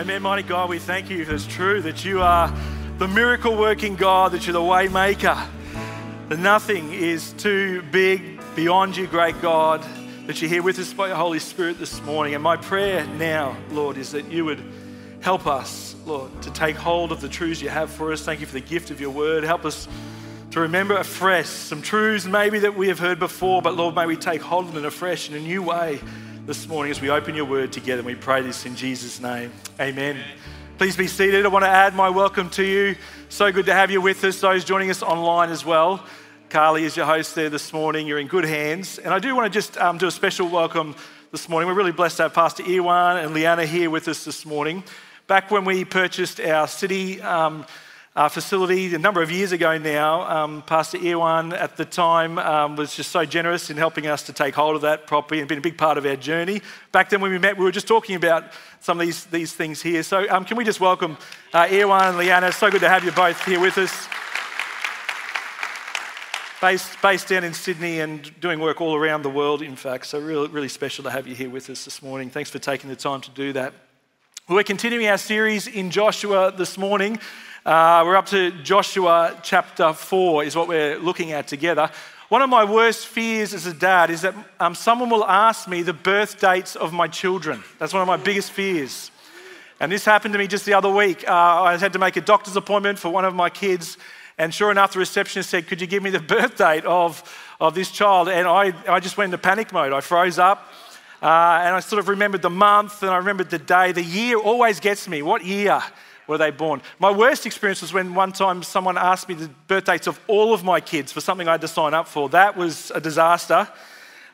Amen, mighty God, we thank you. It's true that you are the miracle working God, that you're the way maker, that nothing is too big beyond you, great God, that you're here with us by your Holy Spirit this morning. And my prayer now, Lord, is that you would help us, Lord, to take hold of the truths you have for us. Thank you for the gift of your word. Help us to remember afresh some truths maybe that we have heard before, but Lord, may we take hold of them afresh in a new way this morning as we open your word together. And we pray this in Jesus' name. Amen. Please be seated. I want to add my welcome to you. So good to have you with us, those joining us online as well. Carly is your host there this morning. You're in good hands. And I do want to just um, do a special welcome this morning. We're really blessed to have Pastor Iwan and Liana here with us this morning. Back when we purchased our city um, uh, facility a number of years ago now. Um, Pastor Iwan at the time um, was just so generous in helping us to take hold of that property and been a big part of our journey. Back then when we met, we were just talking about some of these, these things here. So um, can we just welcome uh, Iwan and Liana? So good to have you both here with us. Based, based down in Sydney and doing work all around the world, in fact. So, really, really special to have you here with us this morning. Thanks for taking the time to do that. We're continuing our series in Joshua this morning. Uh, we're up to Joshua chapter 4, is what we're looking at together. One of my worst fears as a dad is that um, someone will ask me the birth dates of my children. That's one of my biggest fears. And this happened to me just the other week. Uh, I had to make a doctor's appointment for one of my kids, and sure enough, the receptionist said, Could you give me the birth date of, of this child? And I, I just went into panic mode. I froze up. Uh, and I sort of remembered the month and I remembered the day. The year always gets me. What year? were they born? My worst experience was when one time someone asked me the birth dates of all of my kids for something I had to sign up for. That was a disaster.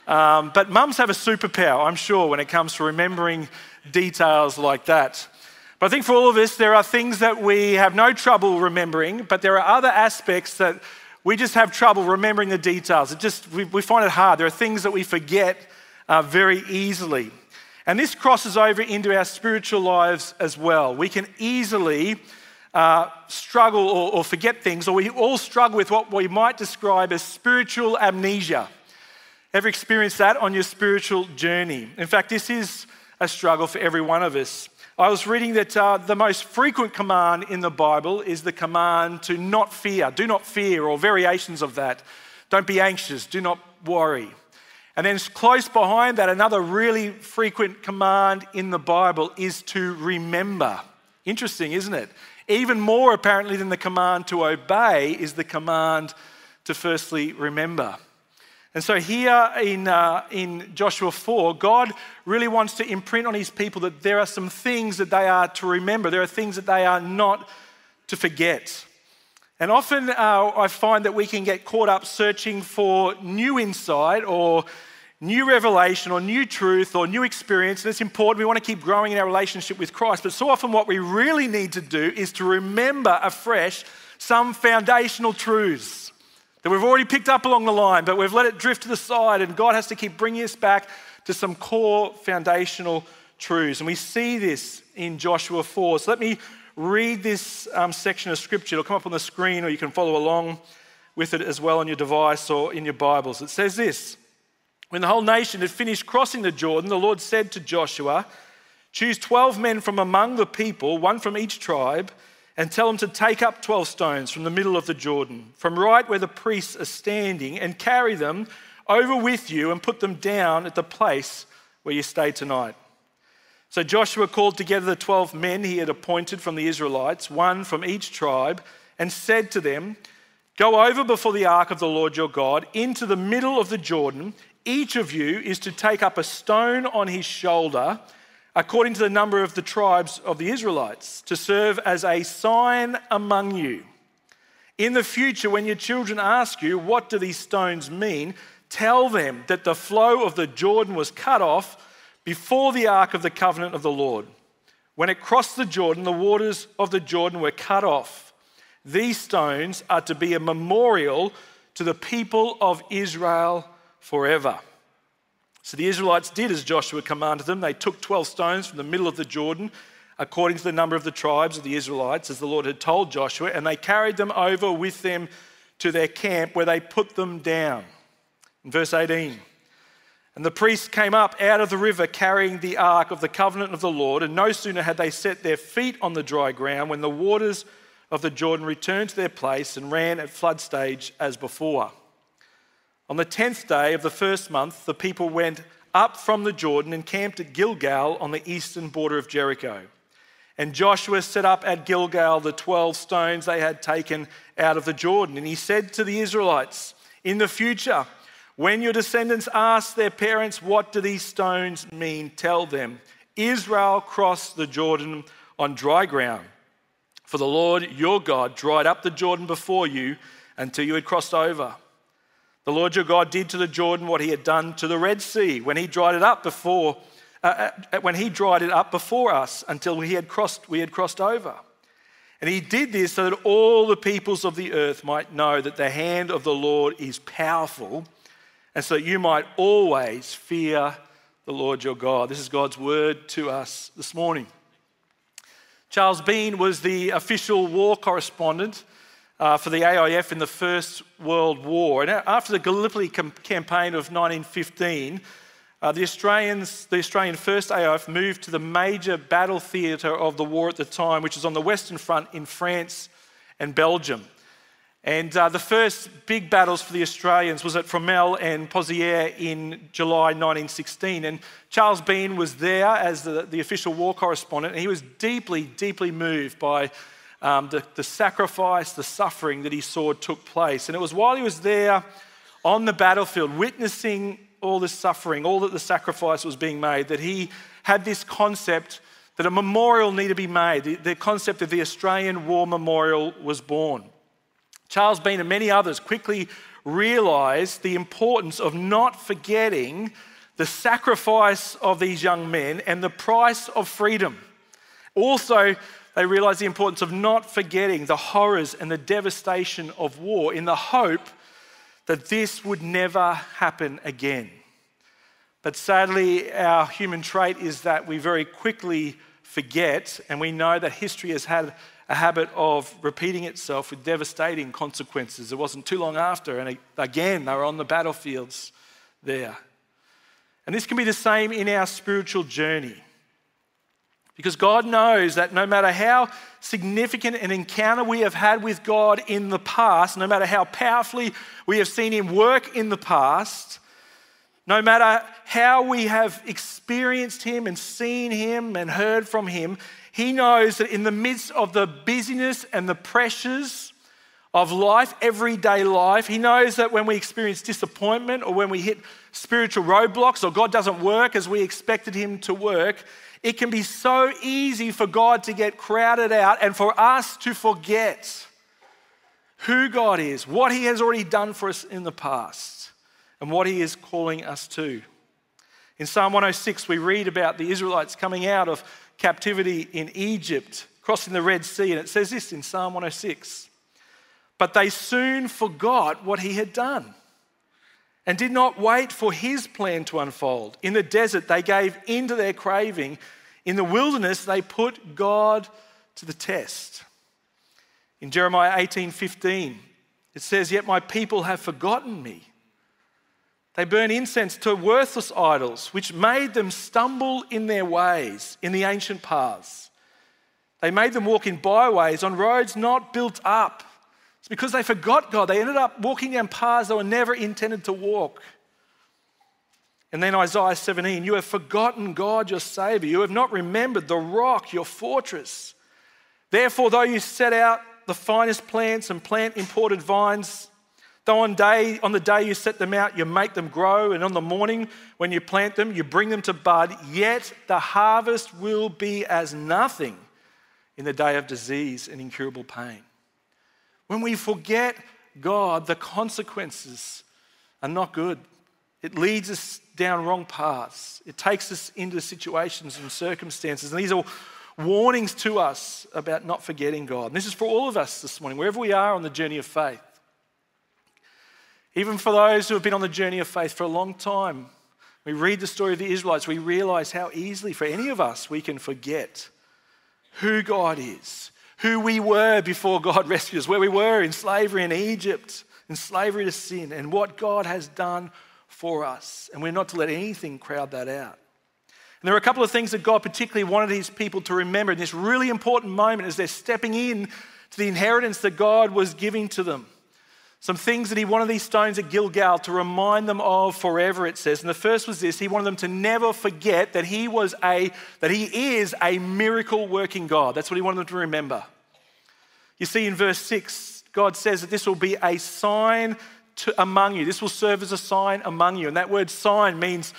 Um, but mums have a superpower, I'm sure, when it comes to remembering details like that. But I think for all of us, there are things that we have no trouble remembering, but there are other aspects that we just have trouble remembering the details. It just, we, we find it hard. There are things that we forget uh, very easily. And this crosses over into our spiritual lives as well. We can easily uh, struggle or, or forget things, or we all struggle with what we might describe as spiritual amnesia. Ever experienced that on your spiritual journey? In fact, this is a struggle for every one of us. I was reading that uh, the most frequent command in the Bible is the command to not fear, do not fear, or variations of that. Don't be anxious, do not worry. And then close behind that, another really frequent command in the Bible is to remember. Interesting, isn't it? Even more apparently than the command to obey is the command to firstly remember. And so, here in, uh, in Joshua 4, God really wants to imprint on his people that there are some things that they are to remember, there are things that they are not to forget. And often uh, I find that we can get caught up searching for new insight or new revelation or new truth or new experience. And it's important. We want to keep growing in our relationship with Christ. But so often, what we really need to do is to remember afresh some foundational truths that we've already picked up along the line, but we've let it drift to the side. And God has to keep bringing us back to some core foundational truths. And we see this in Joshua 4. So let me read this um, section of scripture. It'll come up on the screen, or you can follow along with it as well on your device or in your Bibles. It says this When the whole nation had finished crossing the Jordan, the Lord said to Joshua, Choose 12 men from among the people, one from each tribe, and tell them to take up 12 stones from the middle of the Jordan, from right where the priests are standing, and carry them over with you and put them down at the place where you stay tonight. So Joshua called together the 12 men he had appointed from the Israelites, one from each tribe, and said to them, Go over before the ark of the Lord your God into the middle of the Jordan. Each of you is to take up a stone on his shoulder, according to the number of the tribes of the Israelites, to serve as a sign among you. In the future, when your children ask you, What do these stones mean? tell them that the flow of the Jordan was cut off before the ark of the covenant of the Lord. When it crossed the Jordan, the waters of the Jordan were cut off. These stones are to be a memorial to the people of Israel forever. So the Israelites did as Joshua commanded them. They took 12 stones from the middle of the Jordan, according to the number of the tribes of the Israelites, as the Lord had told Joshua, and they carried them over with them to their camp where they put them down. In verse 18, And the priests came up out of the river carrying the ark of the covenant of the Lord. And no sooner had they set their feet on the dry ground when the waters of the Jordan returned to their place and ran at flood stage as before. On the tenth day of the first month, the people went up from the Jordan and camped at Gilgal on the eastern border of Jericho. And Joshua set up at Gilgal the 12 stones they had taken out of the Jordan. And he said to the Israelites, In the future, when your descendants ask their parents, What do these stones mean? Tell them, Israel crossed the Jordan on dry ground. For the Lord your God dried up the Jordan before you until you had crossed over. The Lord your God did to the Jordan what he had done to the Red Sea when he dried it up before, uh, uh when he dried it up before us until we had crossed, we had crossed over. And he did this so that all the peoples of the earth might know that the hand of the Lord is powerful and so that you might always fear the Lord your God. This is God's word to us this morning. Charles Bean was the official war correspondent uh, for the AIF in the First World War. And after the Gallipoli com- campaign of 1915, uh, the, Australians, the Australian First AIF moved to the major battle theatre of the war at the time, which was on the Western Front in France and Belgium. And uh, the first big battles for the Australians was at Fromelles and Pozières in July 1916. And Charles Bean was there as the, the official war correspondent, and he was deeply, deeply moved by um, the, the sacrifice, the suffering that he saw took place. And it was while he was there on the battlefield, witnessing all this suffering, all that the sacrifice was being made, that he had this concept that a memorial needed to be made. The, the concept of the Australian War Memorial was born. Charles Bean and many others quickly realized the importance of not forgetting the sacrifice of these young men and the price of freedom. Also, they realized the importance of not forgetting the horrors and the devastation of war in the hope that this would never happen again. But sadly, our human trait is that we very quickly forget, and we know that history has had a habit of repeating itself with devastating consequences. It wasn't too long after, and again, they were on the battlefields there. And this can be the same in our spiritual journey. Because God knows that no matter how significant an encounter we have had with God in the past, no matter how powerfully we have seen Him work in the past, no matter how we have experienced Him and seen Him and heard from Him, he knows that in the midst of the busyness and the pressures of life, everyday life, He knows that when we experience disappointment or when we hit spiritual roadblocks or God doesn't work as we expected Him to work, it can be so easy for God to get crowded out and for us to forget who God is, what He has already done for us in the past, and what He is calling us to. In Psalm 106, we read about the Israelites coming out of captivity in Egypt, crossing the Red Sea. And it says this in Psalm 106 But they soon forgot what he had done and did not wait for his plan to unfold. In the desert, they gave in to their craving. In the wilderness, they put God to the test. In Jeremiah 18 15, it says, Yet my people have forgotten me. They burn incense to worthless idols, which made them stumble in their ways, in the ancient paths. They made them walk in byways on roads not built up. It's because they forgot God. They ended up walking down paths they were never intended to walk. And then Isaiah 17, you have forgotten God your Savior. You have not remembered the rock, your fortress. Therefore, though you set out the finest plants and plant imported vines, Though on, day, on the day you set them out, you make them grow, and on the morning when you plant them, you bring them to bud, yet the harvest will be as nothing in the day of disease and incurable pain. When we forget God, the consequences are not good. It leads us down wrong paths. It takes us into situations and circumstances. And these are warnings to us about not forgetting God. And this is for all of us this morning, wherever we are on the journey of faith. Even for those who have been on the journey of faith for a long time, we read the story of the Israelites, we realize how easily for any of us we can forget who God is, who we were before God rescued us, where we were in slavery in Egypt, in slavery to sin, and what God has done for us. And we're not to let anything crowd that out. And there are a couple of things that God particularly wanted his people to remember in this really important moment as they're stepping in to the inheritance that God was giving to them. Some things that he wanted these stones at Gilgal to remind them of forever, it says. And the first was this he wanted them to never forget that he was a, that he is a miracle working God. That's what he wanted them to remember. You see in verse 6, God says that this will be a sign to, among you. This will serve as a sign among you. And that word sign means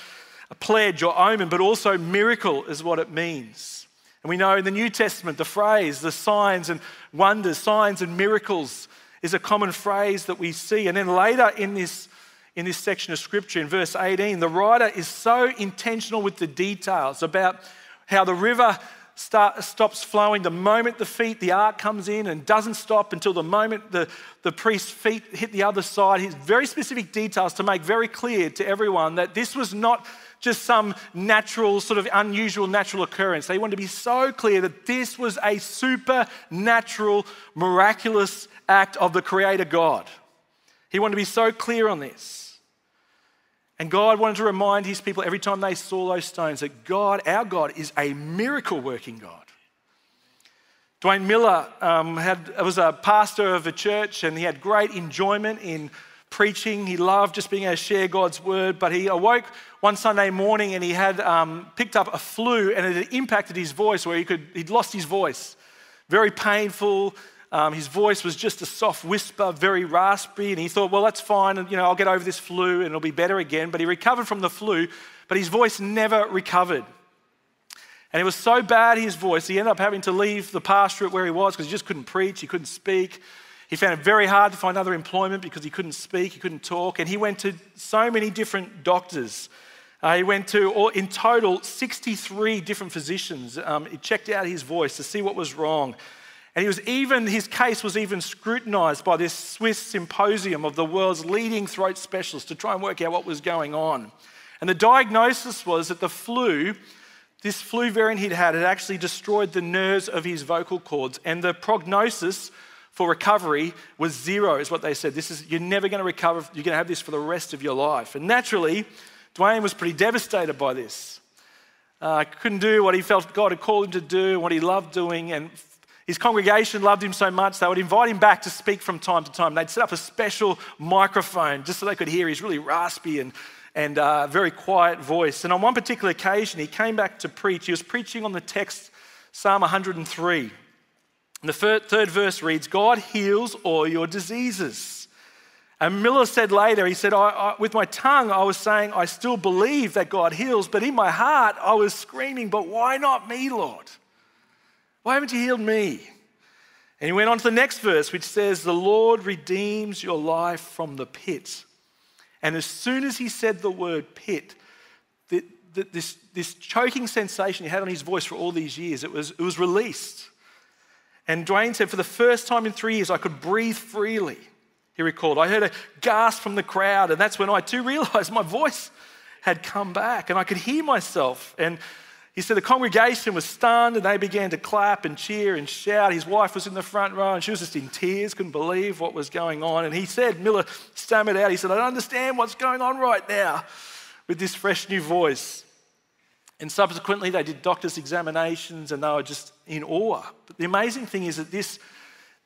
a pledge or omen, but also miracle is what it means. And we know in the New Testament, the phrase, the signs and wonders, signs and miracles is a common phrase that we see. And then later in this, in this section of scripture, in verse 18, the writer is so intentional with the details about how the river start, stops flowing the moment the feet, the ark comes in and doesn't stop until the moment the, the priest's feet hit the other side. He's very specific details to make very clear to everyone that this was not just some natural, sort of unusual natural occurrence. They wanted to be so clear that this was a supernatural, miraculous act of the Creator God. He wanted to be so clear on this. And God wanted to remind his people every time they saw those stones that God, our God, is a miracle working God. Duane Miller um, had, was a pastor of a church and he had great enjoyment in preaching. He loved just being able to share God's word. But he awoke one Sunday morning and he had um, picked up a flu and it had impacted his voice where he could, he'd lost his voice. Very painful. Um, his voice was just a soft whisper, very raspy, and he thought, well, that's fine, and you know, I'll get over this flu and it'll be better again. But he recovered from the flu, but his voice never recovered. And it was so bad, his voice, he ended up having to leave the pastorate where he was because he just couldn't preach, he couldn't speak. He found it very hard to find other employment because he couldn't speak, he couldn't talk, and he went to so many different doctors. Uh, he went to, in total, 63 different physicians. Um, he checked out his voice to see what was wrong. And he was even, his case was even scrutinized by this Swiss symposium of the world's leading throat specialists to try and work out what was going on. And the diagnosis was that the flu, this flu variant he'd had, had actually destroyed the nerves of his vocal cords. And the prognosis for recovery was zero, is what they said. This is, you're never going to recover, you're going to have this for the rest of your life. And naturally, Duane was pretty devastated by this. Uh, couldn't do what he felt God had called him to do, what he loved doing, and his congregation loved him so much, they would invite him back to speak from time to time. They'd set up a special microphone just so they could hear his really raspy and, and uh, very quiet voice. And on one particular occasion, he came back to preach. He was preaching on the text, Psalm 103. And the third verse reads, God heals all your diseases. And Miller said later, he said, I, I, with my tongue, I was saying, I still believe that God heals, but in my heart, I was screaming, but why not me, Lord? Why haven't you healed me? And he went on to the next verse, which says, The Lord redeems your life from the pit. And as soon as he said the word pit, the, the, this, this choking sensation he had on his voice for all these years, it was, it was released. And Duane said, For the first time in three years, I could breathe freely. He recalled, I heard a gasp from the crowd, and that's when I too realized my voice had come back and I could hear myself. And he said the congregation was stunned and they began to clap and cheer and shout. His wife was in the front row and she was just in tears, couldn't believe what was going on. And he said, Miller stammered out, he said, I don't understand what's going on right now with this fresh new voice. And subsequently, they did doctor's examinations and they were just in awe. But the amazing thing is that this,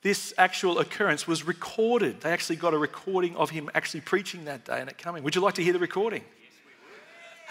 this actual occurrence was recorded. They actually got a recording of him actually preaching that day and it coming. Would you like to hear the recording?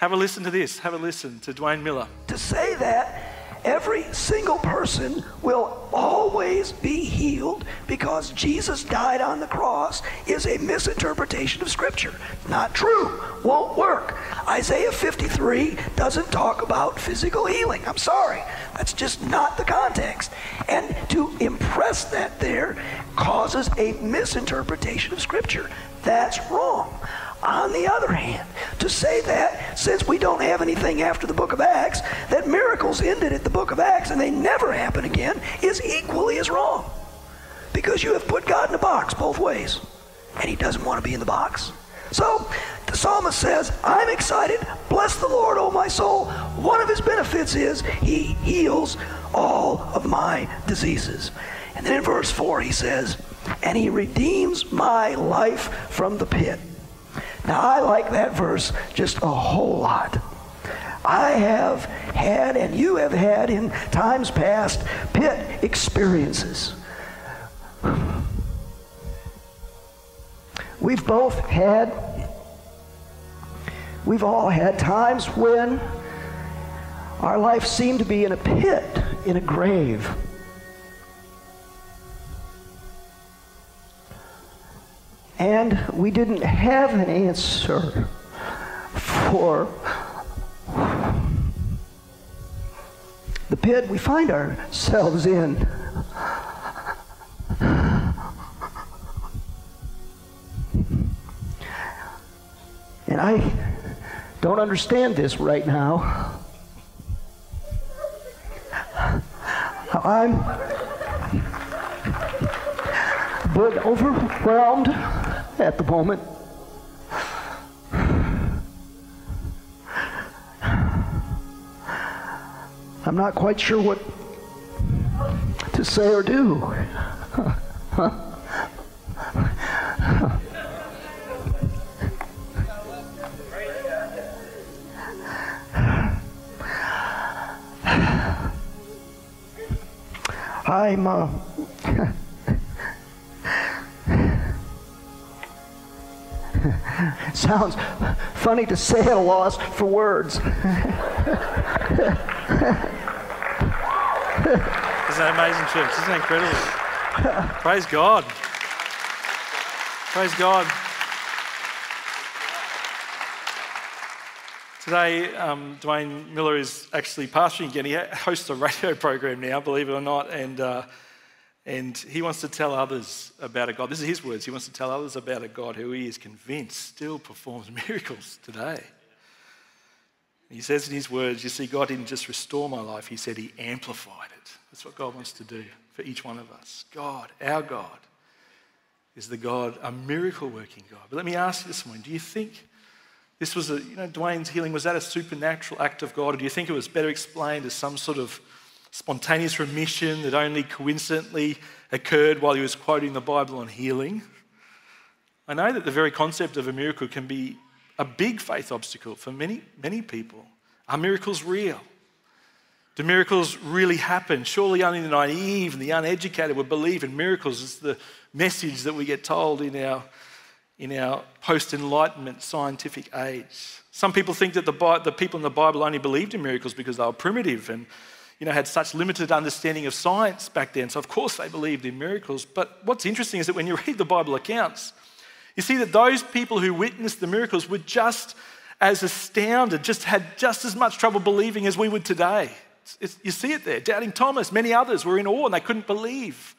Have a listen to this. Have a listen to Duane Miller. To say that every single person will always be healed because Jesus died on the cross is a misinterpretation of Scripture. Not true. Won't work. Isaiah 53 doesn't talk about physical healing. I'm sorry. That's just not the context. And to impress that there causes a misinterpretation of Scripture. That's wrong. On the other hand, to say that since we don't have anything after the book of Acts, that miracles ended at the book of Acts and they never happen again is equally as wrong. Because you have put God in a box both ways, and He doesn't want to be in the box. So the psalmist says, I'm excited. Bless the Lord, O my soul. One of his benefits is he heals all of my diseases. And then in verse 4, he says, And he redeems my life from the pit. Now, I like that verse just a whole lot. I have had, and you have had in times past, pit experiences. We've both had, we've all had times when our life seemed to be in a pit, in a grave. And we didn't have an answer for the pit we find ourselves in. And I don't understand this right now. I'm but overwhelmed at the moment. I'm not quite sure what to say or do. I'm uh, sounds funny to say at a loss for words. Isn't that amazing, church? Isn't that incredible? Praise God. Praise God. Today, um, Duane Miller is actually pastoring again. He hosts a radio program now, believe it or not, and, uh, and he wants to tell others about a God. This is his words. He wants to tell others about a God who he is convinced still performs miracles today. He says in his words, You see, God didn't just restore my life, He said He amplified it. That's what God wants to do for each one of us. God, our God, is the God, a miracle working God. But let me ask you this morning do you think this was a, you know, Duane's healing, was that a supernatural act of God? Or do you think it was better explained as some sort of spontaneous remission that only coincidentally occurred while he was quoting the Bible on healing? I know that the very concept of a miracle can be a big faith obstacle for many, many people. Are miracles real? Do miracles really happen? Surely only the naive and the uneducated would believe in miracles. It's the message that we get told in our in our post Enlightenment scientific age. Some people think that the, the people in the Bible only believed in miracles because they were primitive and you know, had such limited understanding of science back then. So, of course, they believed in miracles. But what's interesting is that when you read the Bible accounts, you see that those people who witnessed the miracles were just as astounded, just had just as much trouble believing as we would today. It's, it's, you see it there. Doubting Thomas, many others were in awe and they couldn't believe.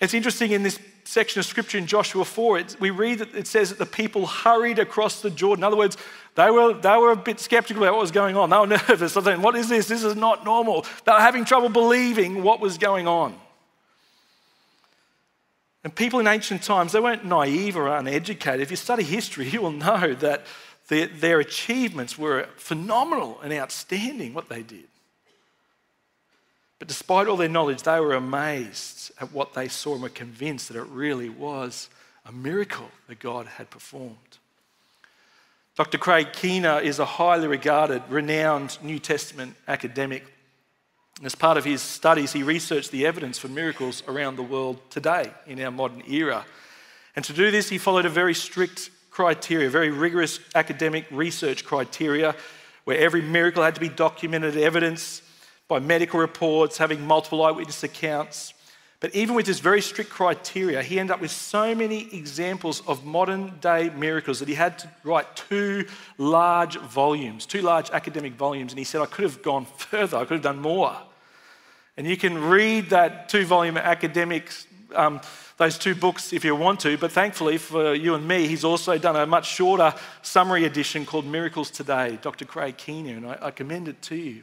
It's interesting in this section of scripture in Joshua 4, it, we read that it says that the people hurried across the Jordan. In other words, they were, they were a bit skeptical about what was going on. They were nervous. They were saying, What is this? This is not normal. They were having trouble believing what was going on. And people in ancient times, they weren't naive or uneducated. If you study history, you will know that their achievements were phenomenal and outstanding, what they did. But despite all their knowledge, they were amazed at what they saw and were convinced that it really was a miracle that God had performed. Dr. Craig Keener is a highly regarded, renowned New Testament academic. As part of his studies, he researched the evidence for miracles around the world today in our modern era. And to do this, he followed a very strict criteria, very rigorous academic research criteria, where every miracle had to be documented evidence by medical reports, having multiple eyewitness accounts. But even with this very strict criteria, he ended up with so many examples of modern day miracles that he had to write two large volumes, two large academic volumes. And he said, I could have gone further, I could have done more. And you can read that two volume academic, um, those two books if you want to. But thankfully for you and me, he's also done a much shorter summary edition called Miracles Today, Dr. Craig Keener. And I, I commend it to you.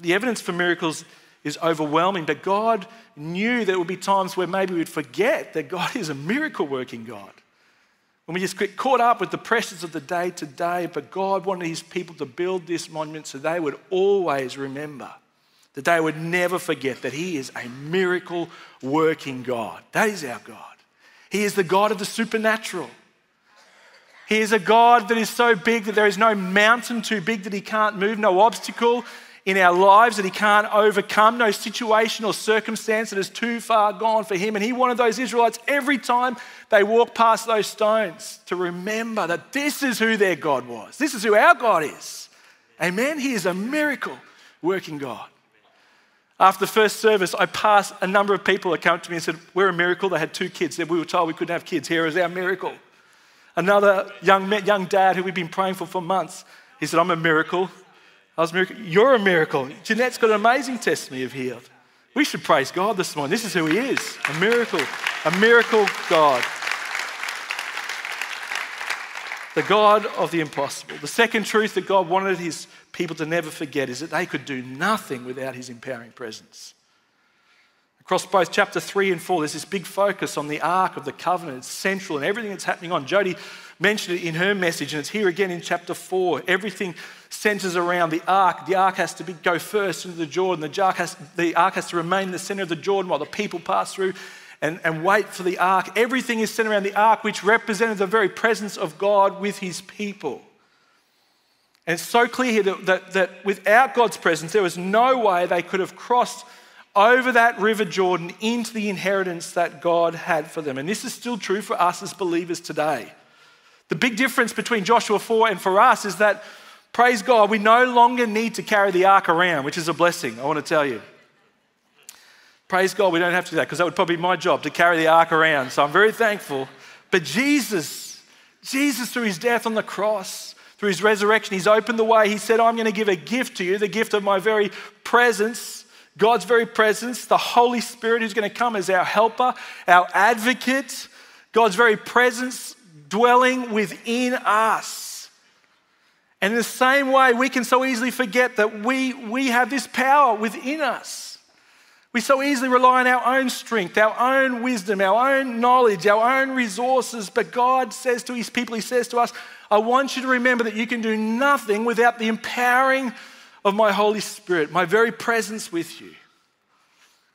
The evidence for miracles is overwhelming, but God knew there would be times where maybe we'd forget that God is a miracle working God. When we just get caught up with the pressures of the day to day, but God wanted his people to build this monument so they would always remember, that they would never forget that he is a miracle working God. That is our God. He is the God of the supernatural. He is a God that is so big that there is no mountain too big that he can't move, no obstacle in our lives that he can't overcome, no situation or circumstance that is too far gone for him. And he wanted those Israelites every time they walked past those stones to remember that this is who their God was. This is who our God is. Amen. He is a miracle working God. After the first service, I passed a number of people that came to me and said, We're a miracle. They had two kids. We were told we couldn't have kids. Here is our miracle. Another young, young dad who we've been praying for for months, he said, I'm a miracle. I was miracle. You're a miracle. Jeanette's got an amazing testimony of healed. We should praise God this morning. This is who He is a miracle, a miracle God. The God of the impossible. The second truth that God wanted His people to never forget is that they could do nothing without His empowering presence. Across both chapter 3 and 4, there's this big focus on the Ark of the Covenant. It's central and everything that's happening on. Jody mentioned it in her message, and it's here again in chapter 4. Everything centers around the Ark. The Ark has to be, go first into the Jordan. The ark, has, the ark has to remain in the center of the Jordan while the people pass through and, and wait for the Ark. Everything is centered around the Ark, which represented the very presence of God with his people. And it's so clear here that, that, that without God's presence, there was no way they could have crossed over that river Jordan into the inheritance that God had for them. And this is still true for us as believers today. The big difference between Joshua 4 and for us is that, praise God, we no longer need to carry the ark around, which is a blessing, I want to tell you. Praise God, we don't have to do that because that would probably be my job to carry the ark around. So I'm very thankful. But Jesus, Jesus, through his death on the cross, through his resurrection, he's opened the way. He said, I'm going to give a gift to you, the gift of my very presence God's very presence, the Holy Spirit who's going to come as our helper, our advocate, God's very presence dwelling within us. And in the same way, we can so easily forget that we, we have this power within us. We so easily rely on our own strength, our own wisdom, our own knowledge, our own resources. But God says to His people, He says to us, I want you to remember that you can do nothing without the empowering of my Holy Spirit, my very presence with you.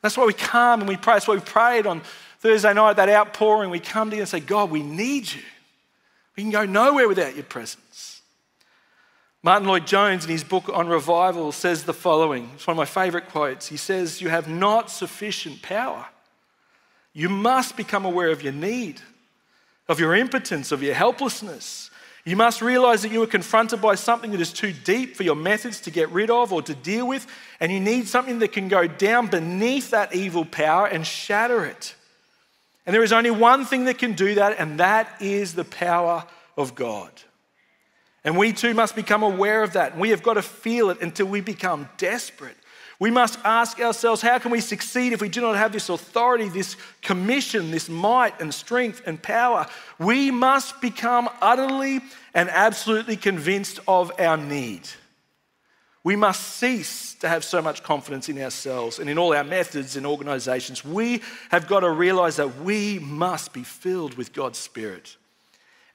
That's why we come and we pray. That's why we prayed on Thursday night, that outpouring. We come to you and say, God, we need you. We can go nowhere without your presence. Martyn Lloyd-Jones, in his book on revival, says the following. It's one of my favorite quotes. He says, You have not sufficient power. You must become aware of your need, of your impotence, of your helplessness, you must realize that you are confronted by something that is too deep for your methods to get rid of or to deal with, and you need something that can go down beneath that evil power and shatter it. And there is only one thing that can do that, and that is the power of God. And we too must become aware of that. We have got to feel it until we become desperate. We must ask ourselves how can we succeed if we do not have this authority, this commission, this might and strength and power? We must become utterly and absolutely convinced of our need. We must cease to have so much confidence in ourselves and in all our methods and organizations. We have got to realize that we must be filled with God's Spirit.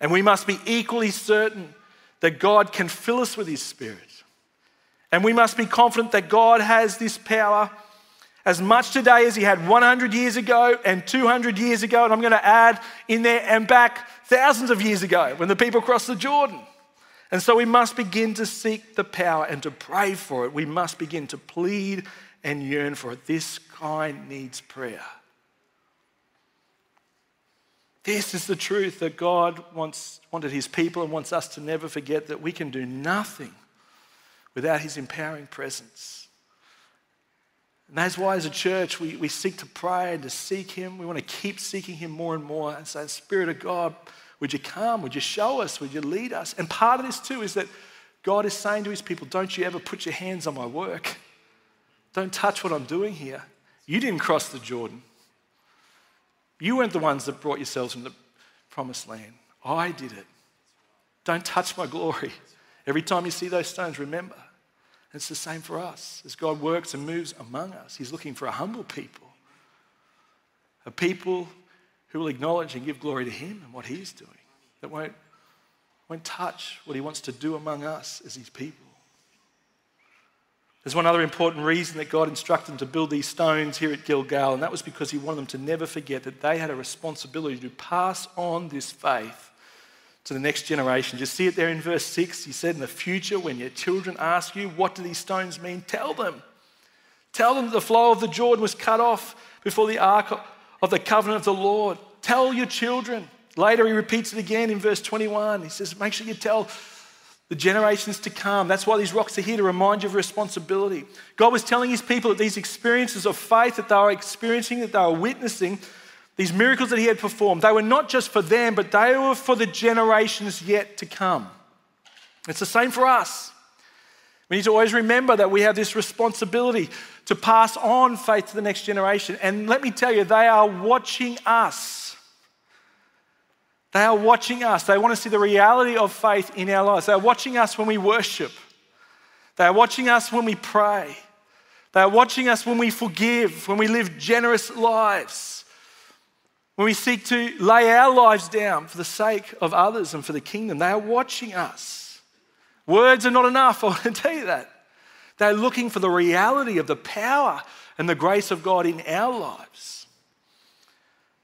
And we must be equally certain that God can fill us with His Spirit. And we must be confident that God has this power as much today as He had 100 years ago and 200 years ago. And I'm going to add in there and back thousands of years ago when the people crossed the Jordan. And so we must begin to seek the power and to pray for it. We must begin to plead and yearn for it. This kind needs prayer. This is the truth that God wants, wanted His people and wants us to never forget that we can do nothing without his empowering presence. And that's why, as a church, we, we seek to pray and to seek him. We want to keep seeking him more and more and say, Spirit of God, would you come? Would you show us? Would you lead us? And part of this, too, is that God is saying to his people, Don't you ever put your hands on my work. Don't touch what I'm doing here. You didn't cross the Jordan. You weren't the ones that brought yourselves into the promised land. I did it. Don't touch my glory. Every time you see those stones, remember it's the same for us. As God works and moves among us, He's looking for a humble people, a people who will acknowledge and give glory to Him and what He's doing, that won't, won't touch what He wants to do among us as His people. There's one other important reason that God instructed them to build these stones here at Gilgal, and that was because He wanted them to never forget that they had a responsibility to pass on this faith to the next generation. Just see it there in verse 6. He said, In the future, when your children ask you, What do these stones mean? Tell them. Tell them that the flow of the Jordan was cut off before the ark of the covenant of the Lord. Tell your children. Later, he repeats it again in verse 21. He says, Make sure you tell the generations to come. That's why these rocks are here to remind you of responsibility. God was telling his people that these experiences of faith that they were experiencing, that they were witnessing, these miracles that he had performed, they were not just for them, but they were for the generations yet to come. It's the same for us. We need to always remember that we have this responsibility to pass on faith to the next generation. And let me tell you, they are watching us. They are watching us. They want to see the reality of faith in our lives. They are watching us when we worship. They are watching us when we pray. They are watching us when we forgive, when we live generous lives, when we seek to lay our lives down for the sake of others and for the kingdom. They are watching us. Words are not enough, I want to tell you that. They're looking for the reality of the power and the grace of God in our lives.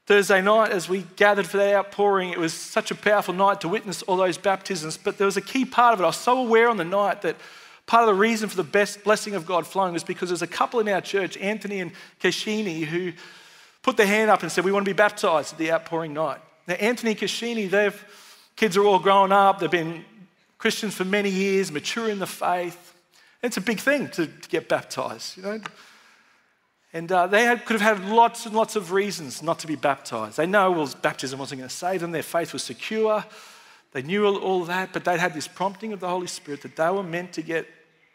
Thursday night, as we gathered for that outpouring, it was such a powerful night to witness all those baptisms. But there was a key part of it. I was so aware on the night that part of the reason for the best blessing of God flowing was because there's a couple in our church, Anthony and Kashini, who put their hand up and said, We want to be baptized at the outpouring night. Now, Anthony and their kids are all grown up, they've been Christians for many years, mature in the faith. It's a big thing to, to get baptized, you know. And uh, they had, could have had lots and lots of reasons not to be baptized. They know well, baptism wasn't going to save them, their faith was secure. They knew all, all that, but they'd had this prompting of the Holy Spirit that they were meant to get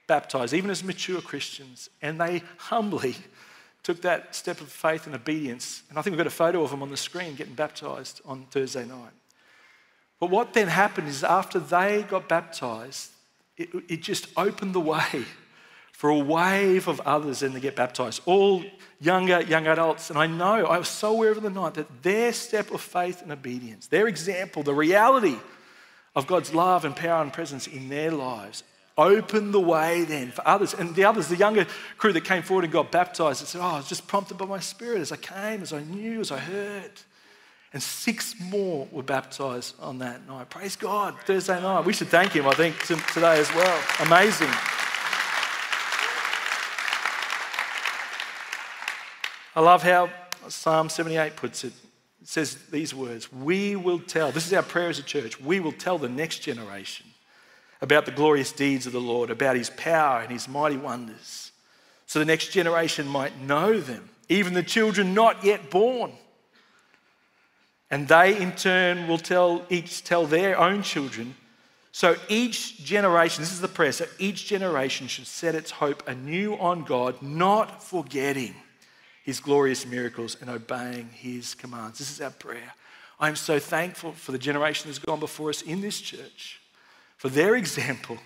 baptized, even as mature Christians. And they humbly took that step of faith and obedience. And I think we've got a photo of them on the screen getting baptized on Thursday night. But what then happened is after they got baptized, it, it just opened the way for a wave of others then to get baptized, all younger, young adults. And I know, I was so aware of the night that their step of faith and obedience, their example, the reality of God's love and power and presence in their lives opened the way then for others. And the others, the younger crew that came forward and got baptized, and said, Oh, I was just prompted by my spirit as I came, as I knew, as I heard. And six more were baptized on that night. Praise God, Thursday night. We should thank Him, I think, today as well. Amazing. I love how Psalm 78 puts it. It says these words We will tell, this is our prayer as a church, we will tell the next generation about the glorious deeds of the Lord, about His power and His mighty wonders, so the next generation might know them, even the children not yet born and they in turn will tell each tell their own children. So each generation, this is the prayer, so each generation should set its hope anew on God, not forgetting his glorious miracles and obeying his commands. This is our prayer. I'm so thankful for the generation that's gone before us in this church, for their example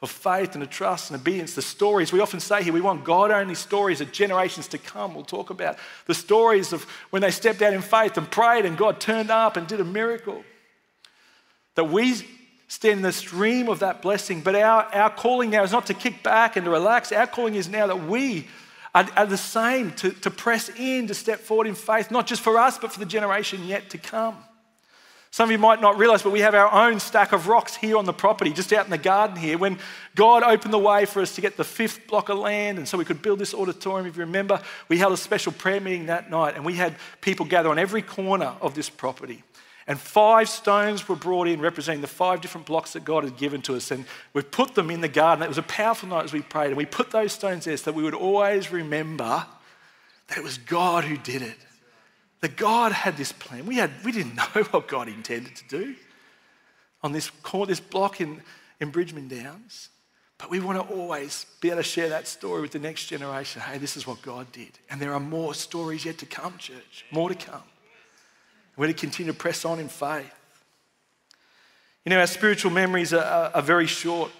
of faith and a trust and obedience. The stories we often say here, we want God only stories of generations to come. We'll talk about the stories of when they stepped out in faith and prayed and God turned up and did a miracle. That we stand in the stream of that blessing, but our, our calling now is not to kick back and to relax. Our calling is now that we are, are the same to, to press in, to step forward in faith, not just for us, but for the generation yet to come. Some of you might not realize, but we have our own stack of rocks here on the property, just out in the garden here. When God opened the way for us to get the fifth block of land, and so we could build this auditorium, if you remember, we held a special prayer meeting that night, and we had people gather on every corner of this property. And five stones were brought in representing the five different blocks that God had given to us. And we put them in the garden. It was a powerful night as we prayed. And we put those stones there so that we would always remember that it was God who did it that God had this plan. We, had, we didn't know what God intended to do on this, this block in, in Bridgeman Downs. But we want to always be able to share that story with the next generation. Hey, this is what God did. And there are more stories yet to come, church. More to come. We're to continue to press on in faith. You know, our spiritual memories are, are, are very short.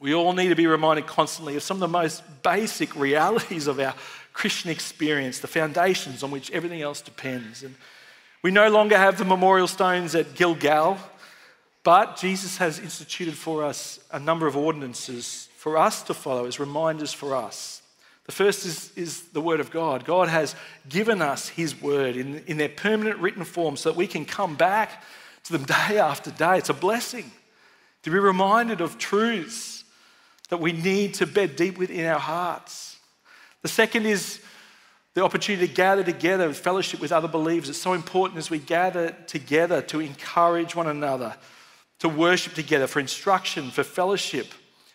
We all need to be reminded constantly of some of the most basic realities of our Christian experience, the foundations on which everything else depends. And we no longer have the memorial stones at Gilgal, but Jesus has instituted for us a number of ordinances for us to follow as reminders for us. The first is, is the Word of God. God has given us His Word in, in their permanent written form so that we can come back to them day after day. It's a blessing to be reminded of truths that we need to bed deep within our hearts. The second is the opportunity to gather together, fellowship with other believers. It's so important as we gather together to encourage one another, to worship together, for instruction, for fellowship.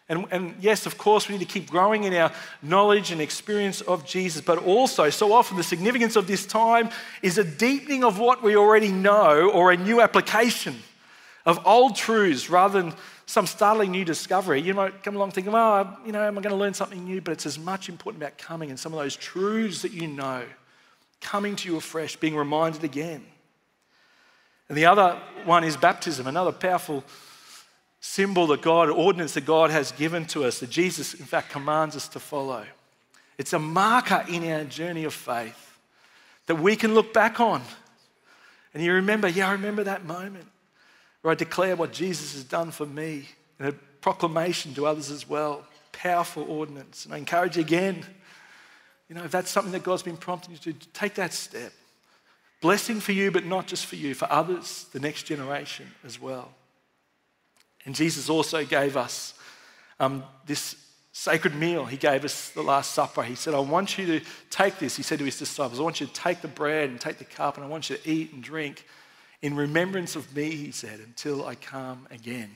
And, and, yes, of course, we need to keep growing in our knowledge and experience of Jesus, but also, so often, the significance of this time is a deepening of what we already know or a new application of old truths rather than some startling new discovery. You might come along thinking, oh, you know, am I going to learn something new? But it's as much important about coming and some of those truths that you know, coming to you afresh, being reminded again. And the other one is baptism, another powerful symbol that God, ordinance that God has given to us, that Jesus, in fact, commands us to follow. It's a marker in our journey of faith that we can look back on. And you remember, yeah, I remember that moment where I declare what Jesus has done for me and a proclamation to others as well. Powerful ordinance. And I encourage you again, you know, if that's something that God's been prompting you to, take that step. Blessing for you, but not just for you, for others, the next generation as well. And Jesus also gave us um, this sacred meal. He gave us the Last Supper. He said, I want you to take this. He said to his disciples, I want you to take the bread and take the cup, and I want you to eat and drink in remembrance of me, he said, until I come again.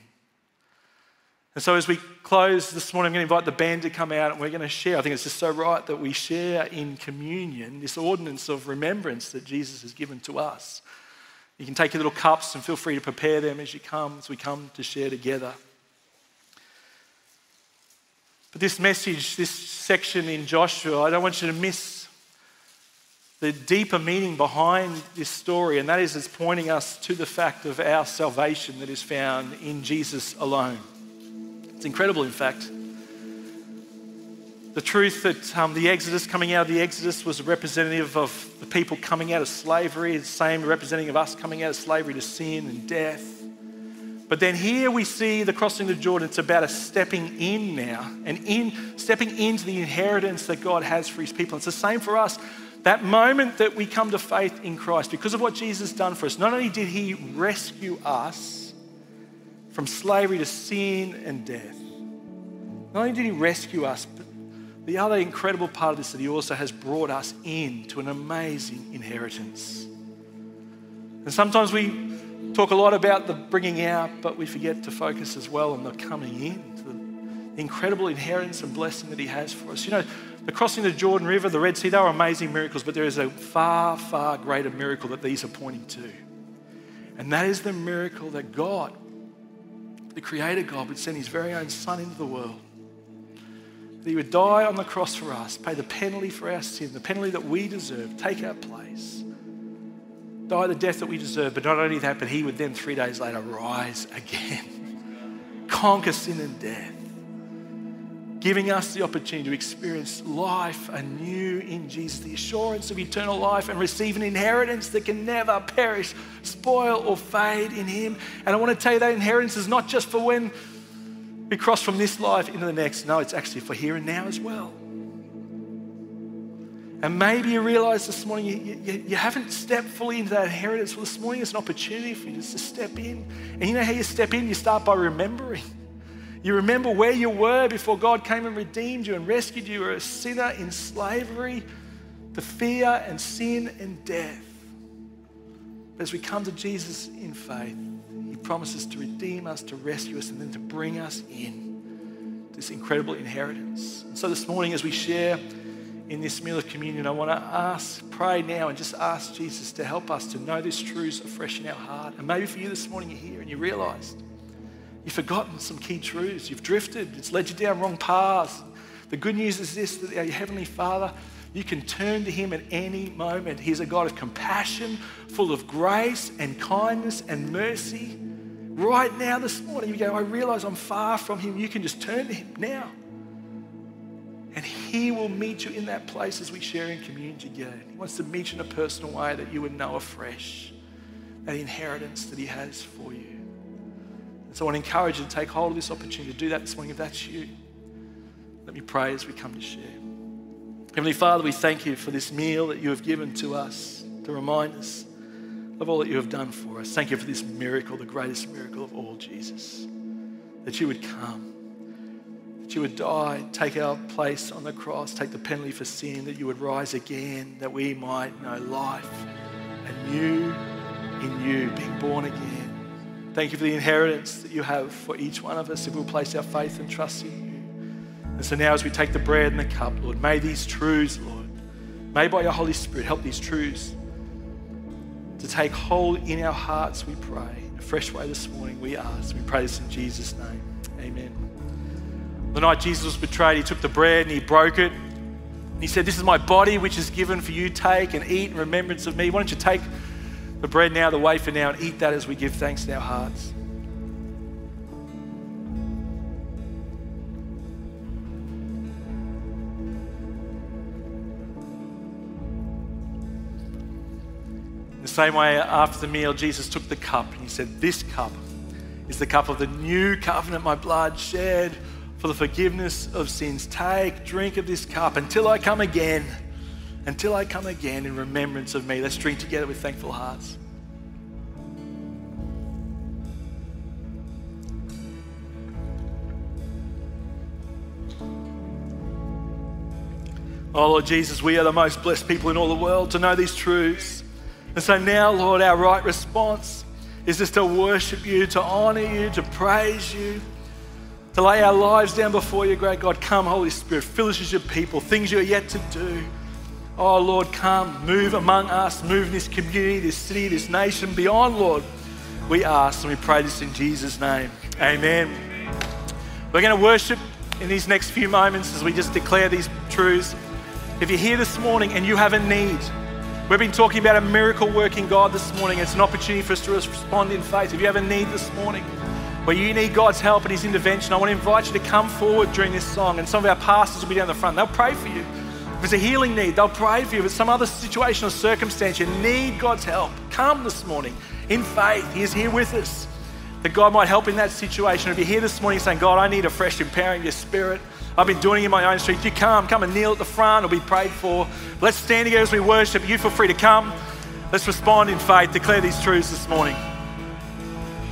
And so, as we close this morning, I'm going to invite the band to come out and we're going to share. I think it's just so right that we share in communion this ordinance of remembrance that Jesus has given to us. You can take your little cups and feel free to prepare them as you come, as we come to share together. But this message, this section in Joshua, I don't want you to miss the deeper meaning behind this story, and that is it's pointing us to the fact of our salvation that is found in Jesus alone. It's incredible, in fact. The truth that um, the Exodus, coming out of the Exodus, was a representative of the people coming out of slavery, the same representing of us coming out of slavery to sin and death. But then here we see the crossing of the Jordan. It's about a stepping in now, and in stepping into the inheritance that God has for His people. It's the same for us. That moment that we come to faith in Christ, because of what Jesus done for us, not only did He rescue us from slavery to sin and death, not only did He rescue us, but the other incredible part of this that he also has brought us into an amazing inheritance. And sometimes we talk a lot about the bringing out, but we forget to focus as well on the coming in, the incredible inheritance and blessing that he has for us. You know, the crossing of the Jordan River, the Red Sea, they are amazing miracles, but there is a far, far greater miracle that these are pointing to. And that is the miracle that God, the Creator God, would send his very own Son into the world that he would die on the cross for us, pay the penalty for our sin, the penalty that we deserve, take our place, die the death that we deserve. But not only that, but he would then three days later rise again, conquer sin and death, giving us the opportunity to experience life anew in Jesus, the assurance of eternal life, and receive an inheritance that can never perish, spoil, or fade in him. And I want to tell you that inheritance is not just for when we cross from this life into the next. No, it's actually for here and now as well. And maybe you realize this morning you, you, you, haven't stepped fully into that inheritance. Well, this morning is an opportunity for you just to step in. And you know how you step in? You start by remembering. You remember where you were before God came and redeemed you and rescued you. You were a sinner in slavery to fear and sin and death. But as we come to Jesus in faith, promises to redeem us, to rescue us, and then to bring us in this incredible inheritance. And so this morning, as we share in this meal of communion, I want to ask, pray now, and just ask Jesus to help us to know this truth afresh in our heart. And maybe for you this morning, you're here and you realized you've forgotten some key truths. You've drifted, it's led you down wrong paths. The good news is this that our Heavenly Father, you can turn to Him at any moment. He's a God of compassion, full of grace and kindness and mercy. Right now, this morning, you go, I realize I'm far from Him. You can just turn to Him now. And He will meet you in that place as we share in communion together. He wants to meet you in a personal way that you would know afresh that inheritance that He has for you. And so I want to encourage you to take hold of this opportunity to do that this morning if that's you. Let me pray as we come to share. Heavenly Father, we thank you for this meal that you have given to us to remind us of all that you have done for us. Thank you for this miracle, the greatest miracle of all, Jesus. That you would come, that you would die, take our place on the cross, take the penalty for sin, that you would rise again, that we might know life anew in you, being born again. Thank you for the inheritance that you have for each one of us if we'll place our faith and trust in you. And so now, as we take the bread and the cup, Lord, may these truths, Lord, may by your Holy Spirit help these truths to take hold in our hearts, we pray. In a fresh way this morning, we ask. We pray this in Jesus' name. Amen. The night Jesus was betrayed, he took the bread and he broke it. He said, This is my body which is given for you. Take and eat in remembrance of me. Why don't you take the bread now, the wafer now, and eat that as we give thanks in our hearts? Same way, after the meal, Jesus took the cup and he said, This cup is the cup of the new covenant, my blood shed for the forgiveness of sins. Take, drink of this cup until I come again. Until I come again in remembrance of me. Let's drink together with thankful hearts. Oh, Lord Jesus, we are the most blessed people in all the world to know these truths. And so now, Lord, our right response is just to worship you, to honor you, to praise you, to lay our lives down before you, great God. Come, Holy Spirit, fill us as your people, things you're yet to do. Oh, Lord, come, move among us, move in this community, this city, this nation, beyond, Lord. We ask and we pray this in Jesus' name. Amen. We're going to worship in these next few moments as we just declare these truths. If you're here this morning and you have a need, We've been talking about a miracle working God this morning. It's an opportunity for us to respond in faith. If you have a need this morning where you need God's help and His intervention, I want to invite you to come forward during this song. And some of our pastors will be down the front. They'll pray for you. If it's a healing need, they'll pray for you. If it's some other situation or circumstance, you need God's help. Come this morning in faith. He is here with us. That God might help in that situation. If you're here this morning saying, God, I need a fresh empowering of your spirit. I've been doing it in my own strength. You come, come and kneel at the front or be prayed for. Let's stand together as we worship. You feel free to come. Let's respond in faith, declare these truths this morning.